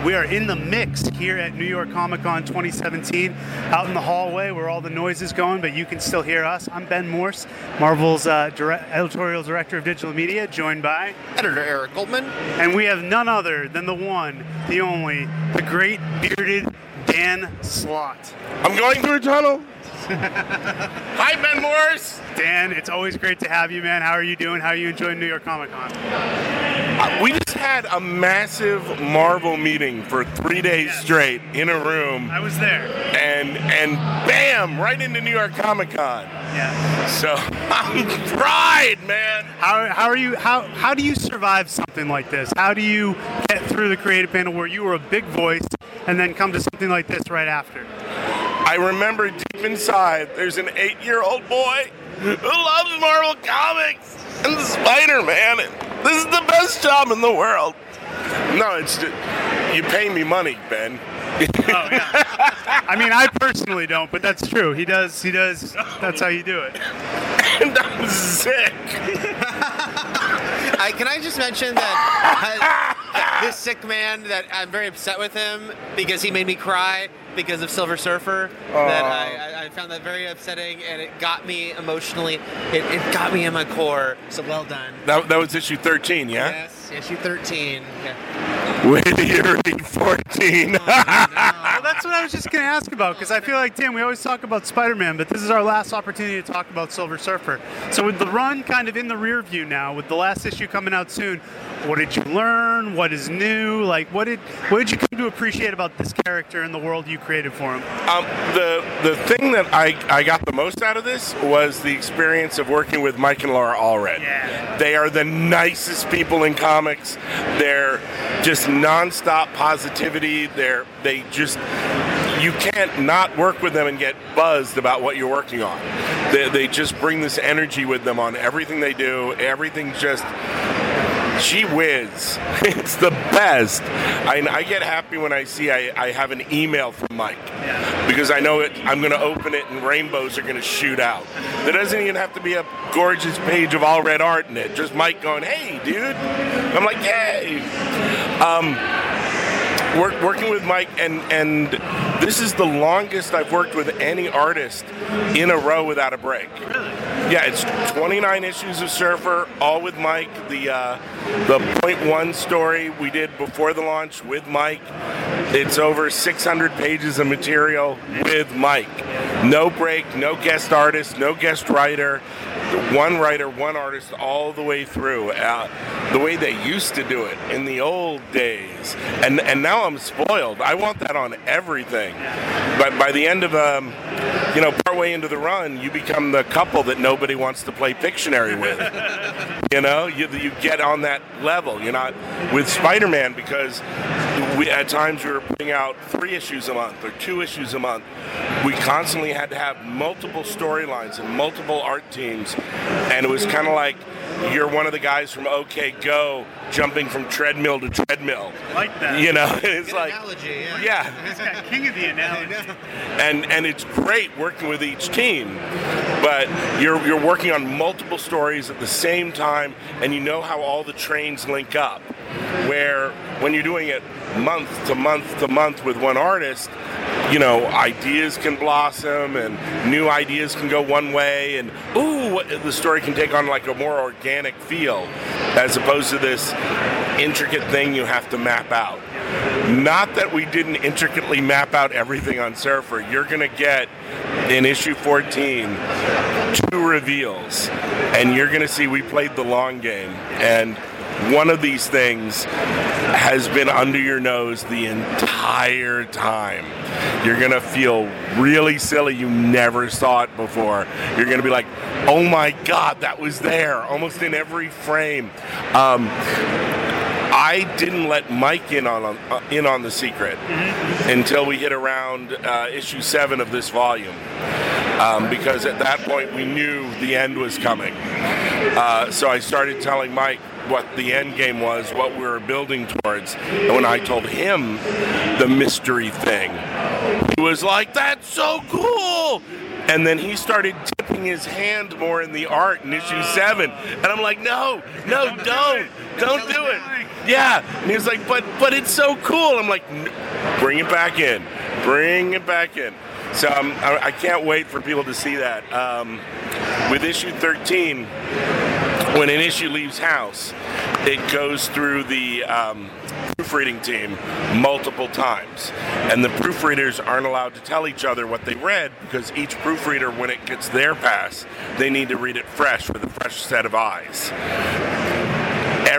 All right, we are in the mix here at New York Comic Con 2017, out in the hallway where all the noise is going, but you can still hear us. I'm Ben Morse, Marvel's uh, direct, editorial director of digital media, joined by editor Eric Goldman, and we have none other than the one, the only, the great bearded Dan Slott. I'm going through a tunnel. Hi, Ben Morse. Dan, it's always great to have you, man. How are you doing? How are you enjoying New York Comic Con? We just had a massive Marvel meeting for three days yes. straight in a room. I was there. And and bam, right into New York Comic Con. Yeah. So I'm pride, man. How, how are you? How how do you survive something like this? How do you get through the creative panel where you were a big voice and then come to something like this right after? I remember deep inside, there's an eight-year-old boy who loves Marvel Comics and Spider-Man. This is the best job in the world. No, it's just, you pay me money, Ben. oh yeah. I mean, I personally don't, but that's true. He does. He does. That's how you do it. and I'm sick. I, can I just mention that this sick man that I'm very upset with him because he made me cry because of Silver Surfer. That oh. I, I, found that very upsetting, and it got me emotionally. It, it got me in my core. So well done. That, that was issue 13, yeah. Yes, issue 13. Yeah. Wait till you read 14. oh, well, that's what I was just going to ask about because I feel like Dan, we always talk about Spider-Man, but this is our last opportunity to talk about Silver Surfer. So with the run kind of in the rear view now, with the last issue coming out soon, what did you learn? What is new? Like, what did what did you come to appreciate about this character and the world you created for him? Um, the the thing that I, I got the most out of this was the experience of working with Mike and Laura Allred. Yeah. They are the nicest people in comics. They're just nonstop positivity. They're they just you can't not work with them and get buzzed about what you're working on. They, they just bring this energy with them on everything they do. Everything just she whiz, it's the best. I, I, get happy when I see I, I have an email from Mike because I know it, I'm going to open it and rainbows are going to shoot out. There doesn't even have to be a gorgeous page of Allred art in it. Just Mike going, "Hey, dude," I'm like, "Yay!" Um, work, working with Mike, and and this is the longest I've worked with any artist in a row without a break. Really? Yeah, it's 29 issues of Surfer, all with Mike. The uh, the point one story we did before the launch with Mike. It's over 600 pages of material with Mike. No break, no guest artist, no guest writer one writer, one artist all the way through. Uh, the way they used to do it in the old days, and and now I'm spoiled. I want that on everything. But by the end of um, you know, partway into the run, you become the couple that nobody wants to play Pictionary with. you know, you you get on that level. You're not with Spider-Man because we at times we were putting out three issues a month or two issues a month. We constantly had to have multiple storylines and multiple art teams and it was kind of like you're one of the guys from OK Go jumping from treadmill to treadmill. Like that. You know, it's Good like analogy, yeah. yeah. king of the analogy. And and it's great working with each team, but you're you're working on multiple stories at the same time, and you know how all the trains link up. Where when you're doing it month to month to month with one artist, you know, ideas can blossom and new ideas can go one way, and ooh, the story can take on like a more organic feel as opposed to this intricate thing you have to map out. Not that we didn't intricately map out everything on Surfer. You're going to get in issue 14 two reveals, and you're going to see we played the long game. And one of these things has been under your nose the entire time. You're going to feel really silly. You never saw it before. You're going to be like, oh my God, that was there almost in every frame. Um, I didn't let Mike in on uh, in on the secret mm-hmm. until we hit around uh, issue seven of this volume, um, because at that point we knew the end was coming. Uh, so I started telling Mike, what the end game was, what we were building towards. And when I told him the mystery thing, he was like, "That's so cool!" And then he started tipping his hand more in the art in issue seven, and I'm like, "No, no, don't, don't do it." yeah. And he was like, but but it's so cool. I'm like, "N- bring it back in, bring it back in. So um, I, I can't wait for people to see that. Um, with issue 13, when an issue leaves house, it goes through the um, proofreading team multiple times. And the proofreaders aren't allowed to tell each other what they read because each proofreader, when it gets their pass, they need to read it fresh with a fresh set of eyes.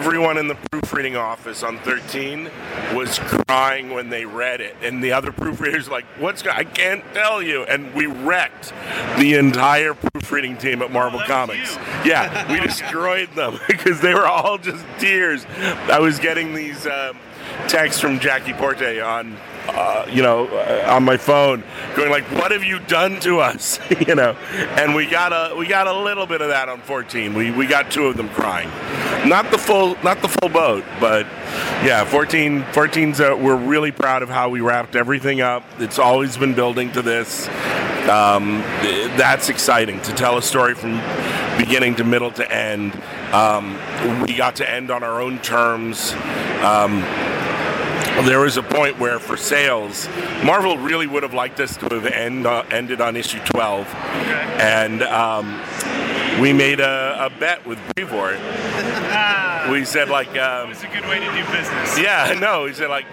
Everyone in the proofreading office on 13 was crying when they read it, and the other proofreaders were like, "What's go- I can't tell you." And we wrecked the entire proofreading team at Marvel was Comics. Yeah, we destroyed them because they were all just tears. I was getting these um, texts from Jackie Porte on, uh, you know, uh, on my phone, going like, "What have you done to us?" you know, and we got a we got a little bit of that on 14. We we got two of them crying, not the full not the full boat, but yeah, 14 14's uh, we're really proud of how we wrapped everything up. It's always been building to this. Um, that's exciting to tell a story from beginning to middle to end. Um, we got to end on our own terms. Um, there was a point where, for sales, Marvel really would have liked us to have end, uh, ended on issue 12, and um, we made a, a bet with Brevoort. Ah, We said like, um, it's a good way to do business. yeah, no, he said like.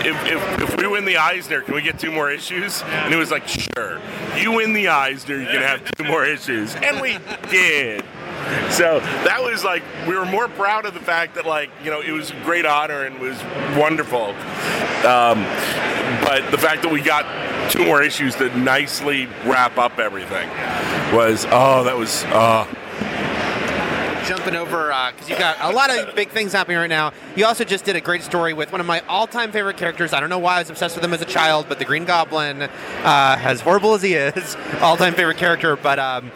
If, if, if we win the Eisner, can we get two more issues? And it was like, sure. You win the Eisner, you can have two more issues. And we did. So that was like, we were more proud of the fact that, like, you know, it was a great honor and was wonderful. Um, but the fact that we got two more issues that nicely wrap up everything was, oh, that was, oh. jumping over because you got a lot of big things happening right now. You also just did a great story with one of my all-time favorite characters. I don't know why I was obsessed with him as a child, but the Green Goblin, uh, as horrible as he is, all-time favorite character. But um,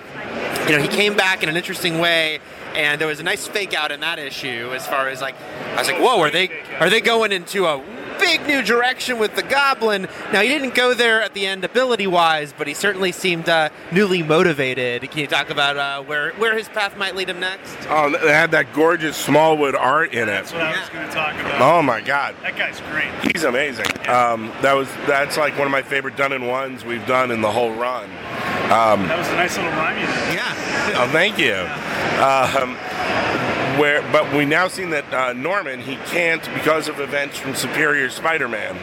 you know, he came back in an interesting way. And there was a nice fake out in that issue, as far as like, I was like, "Whoa, are they are they going into a big new direction with the Goblin?" Now he didn't go there at the end ability-wise, but he certainly seemed uh, newly motivated. Can you talk about uh, where where his path might lead him next? Oh, they had that gorgeous Smallwood art in it. That's what I was going to talk about. Oh my God. That guy's great. He's amazing. Um, that was that's like one of my favorite done in ones we've done in the whole run. That was a nice little rhyme you did. Yeah. Oh, thank you. Um, where, but we now seen that uh, Norman he can't because of events from Superior Spider-Man,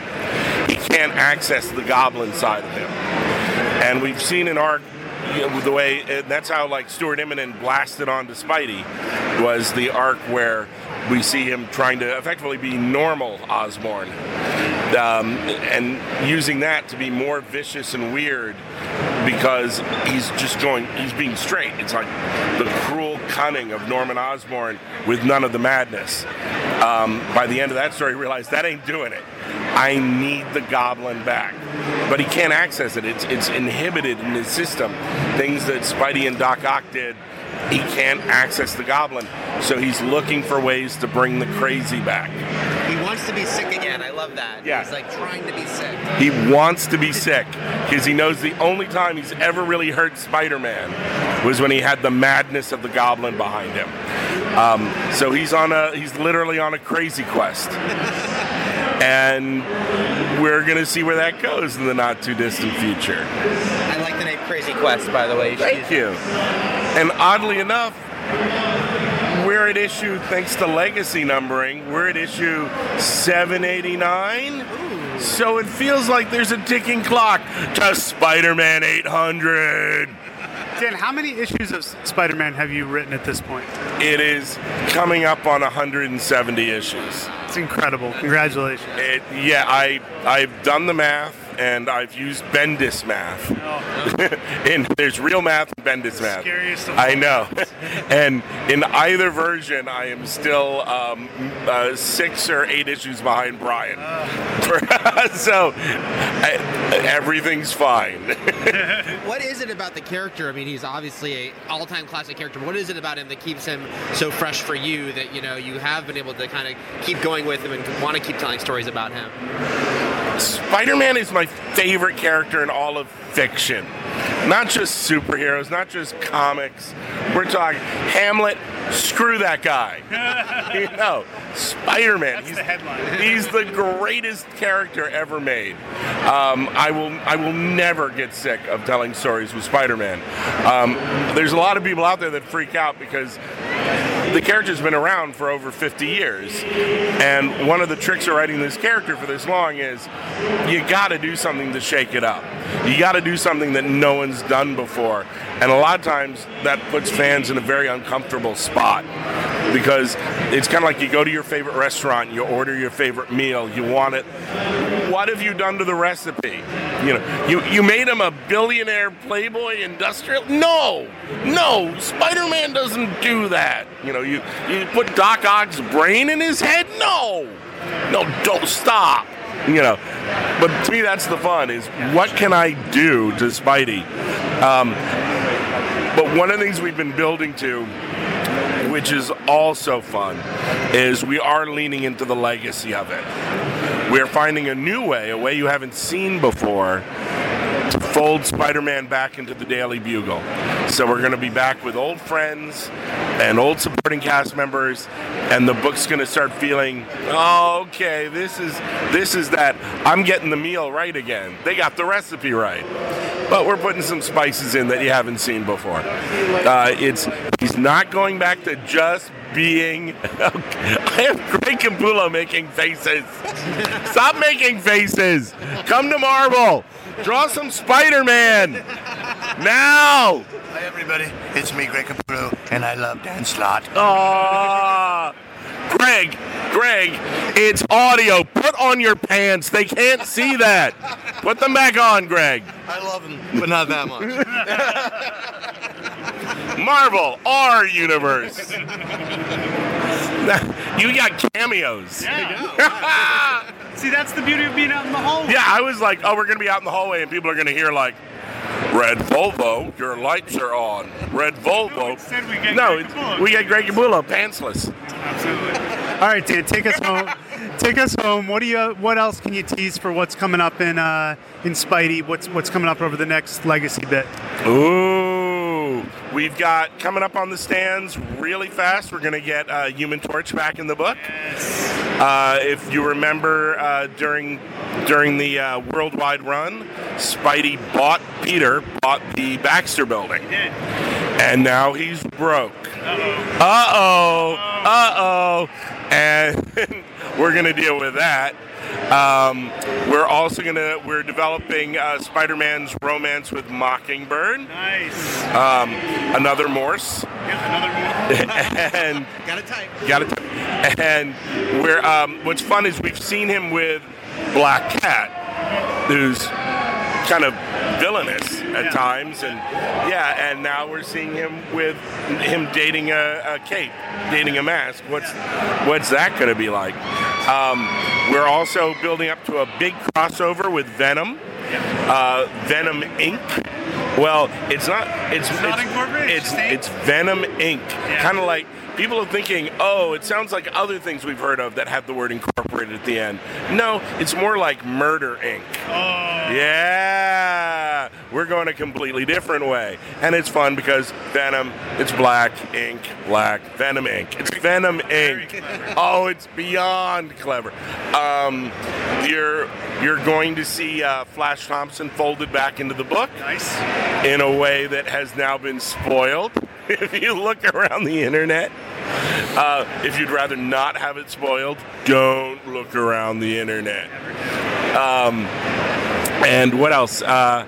he can't access the Goblin side of him, and we've seen. You know, the way that's how like Stuart Immonen blasted onto Spidey was the arc where we see him trying to effectively be Norman Osborn um, and using that to be more vicious and weird because he's just going, he's being straight. It's like the cruel cunning of Norman Osborn with none of the madness. Um, by the end of that story, he realized that ain't doing it. I need the goblin back. But he can't access it, it's, it's inhibited in his system. Things that Spidey and Doc Ock did. He can't access the goblin, so he's looking for ways to bring the crazy back. He wants to be sick again. I love that. Yeah. He's like trying to be sick. He wants to be sick because he knows the only time he's ever really hurt Spider-Man was when he had the madness of the Goblin behind him. Um, so he's on a he's literally on a crazy quest, and we're gonna see where that goes in the not too distant future. I like the name Crazy Quest, by the way. You Thank you. And oddly enough, at issue thanks to legacy numbering. We're at issue 789. So it feels like there's a ticking clock to Spider-Man 800. Dan, how many issues of Spider-Man have you written at this point? It is coming up on 170 issues. It's incredible. Congratulations. It, yeah, I I've done the math and I've used Bendis math. and there's real math and Bendis math. Scariest of I know. and in either version, I am still um, uh, six or eight issues behind Brian. so I, everything's fine. What is it about the character? I mean, he's obviously a all-time classic character. What is it about him that keeps him so fresh for you that you know you have been able to kind of keep going with him and want to keep telling stories about him? Spider-Man is my favorite character in all of fiction. Not just superheroes, not just comics. We're talking Hamlet. Screw that guy. you know, Spider-Man. That's he's, the headline. he's the greatest character ever made. Um, I will I will never get sick of telling stories with Spider-Man. Um, there's a lot of people out there that freak out because the character's been around for over 50 years. And one of the tricks of writing this character for this long is you got to do something to shake it up. You got to do something that no one's done before. And a lot of times that puts fans in a very uncomfortable spot because it's kind of like you go to your favorite restaurant, you order your favorite meal, you want it. What have you done to the recipe? You know, you, you made him a billionaire playboy industrial? No, no, Spider-Man doesn't do that. You know, you, you put Doc Ock's brain in his head? No, no, don't stop. You know, but to me that's the fun is what can I do to Spidey? Um, but one of the things we've been building to which is also fun, is we are leaning into the legacy of it. We're finding a new way, a way you haven't seen before, to fold Spider Man back into the Daily Bugle. So we're going to be back with old friends and old supporting cast members, and the book's going to start feeling, oh, okay, this is this is that I'm getting the meal right again. They got the recipe right, but we're putting some spices in that you haven't seen before. Uh, it's he's not going back to just being. I have Greg Capullo making faces. Stop making faces. Come to Marvel. Draw some Spider-Man now. Hi everybody, it's me, Greg Capullo, and I love Dan Slott. Aw. Greg, Greg, it's audio. Put on your pants. They can't see that. Put them back on, Greg. I love them, but not that much. Marvel, our universe. you got cameos. Yeah. See, that's the beauty of being out in the hallway. Yeah, I was like, oh, we're gonna be out in the hallway, and people are gonna hear like, "Red Volvo, your lights are on." Red Volvo. No, we get No, Greg it's- Capullo. we get Greg Capullo, pantsless. Absolutely. All right, Dan, take us home. take us home. What do you? What else can you tease for what's coming up in uh, in Spidey? What's what's coming up over the next legacy bit? Ooh, we've got coming up on the stands really fast. We're gonna get uh, Human Torch back in the book. Uh, if you remember uh, during during the uh, worldwide run, Spidey bought Peter, bought the Baxter Building, and now he's broke. Uh oh, uh oh, and we're gonna deal with that. Um, we're also gonna we're developing uh, Spider-Man's romance with Mockingbird, Nice. um, another Morse, Yeah, another one. and Got it tight. Got it. And we're um, what's fun is we've seen him with Black Cat, who's kind of villainous at times, and yeah, and now we're seeing him with him dating a, a cape, dating a mask. What's what's that going to be like? Um, we're also building up to a big crossover with Venom, uh, Venom Inc. Well, it's not. It's not incorporated, It's it's it's Venom Inc. Yeah. Kind of like people are thinking, oh, it sounds like other things we've heard of that have the word incorporated at the end. No, it's more like Murder Inc. Oh, Yeah, we're going a completely different way, and it's fun because Venom, it's black ink, black Venom ink. It's Venom ink. Oh, it's beyond clever. Um, you're you're going to see uh, Flash Thompson folded back into the book nice. in a way that has now been spoiled. If you look around the internet, uh, if you'd rather not have it spoiled, don't look around the internet. Um, and what else? Uh,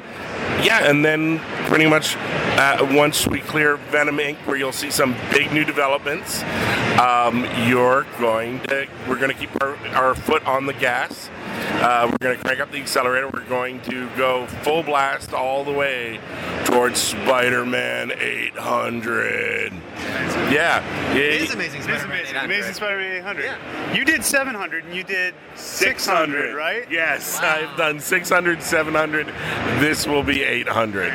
yeah, and then pretty much uh, once we clear Venom Inc., where you'll see some big new developments, um, you're going to we're going to keep our, our foot on the gas. Uh, we're going to crank up the accelerator. We're going to go full blast all the way towards Spider-Man 800. Yeah, It yeah. is amazing. It is Spider-Man amazing. 800. Amazing Spider-Man 800. Yeah. You did 700 and you did 600, right? Yes, Wow. I've done 600, 700. This will be 800.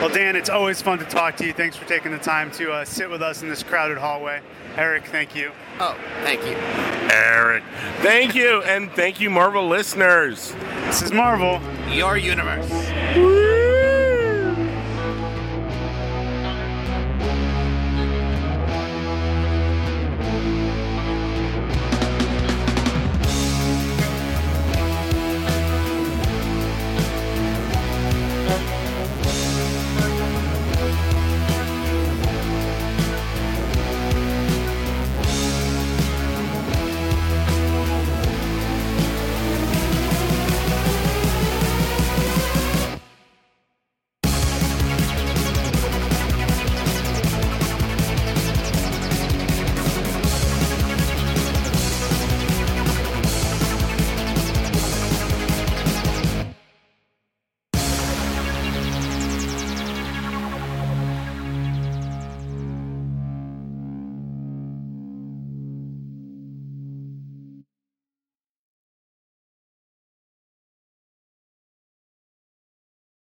Well, Dan, it's always fun to talk to you. Thanks for taking the time to uh, sit with us in this crowded hallway. Eric, thank you. Oh, thank you. Eric. Thank you, and thank you, Marvel listeners. This is Marvel. Your universe. Woo!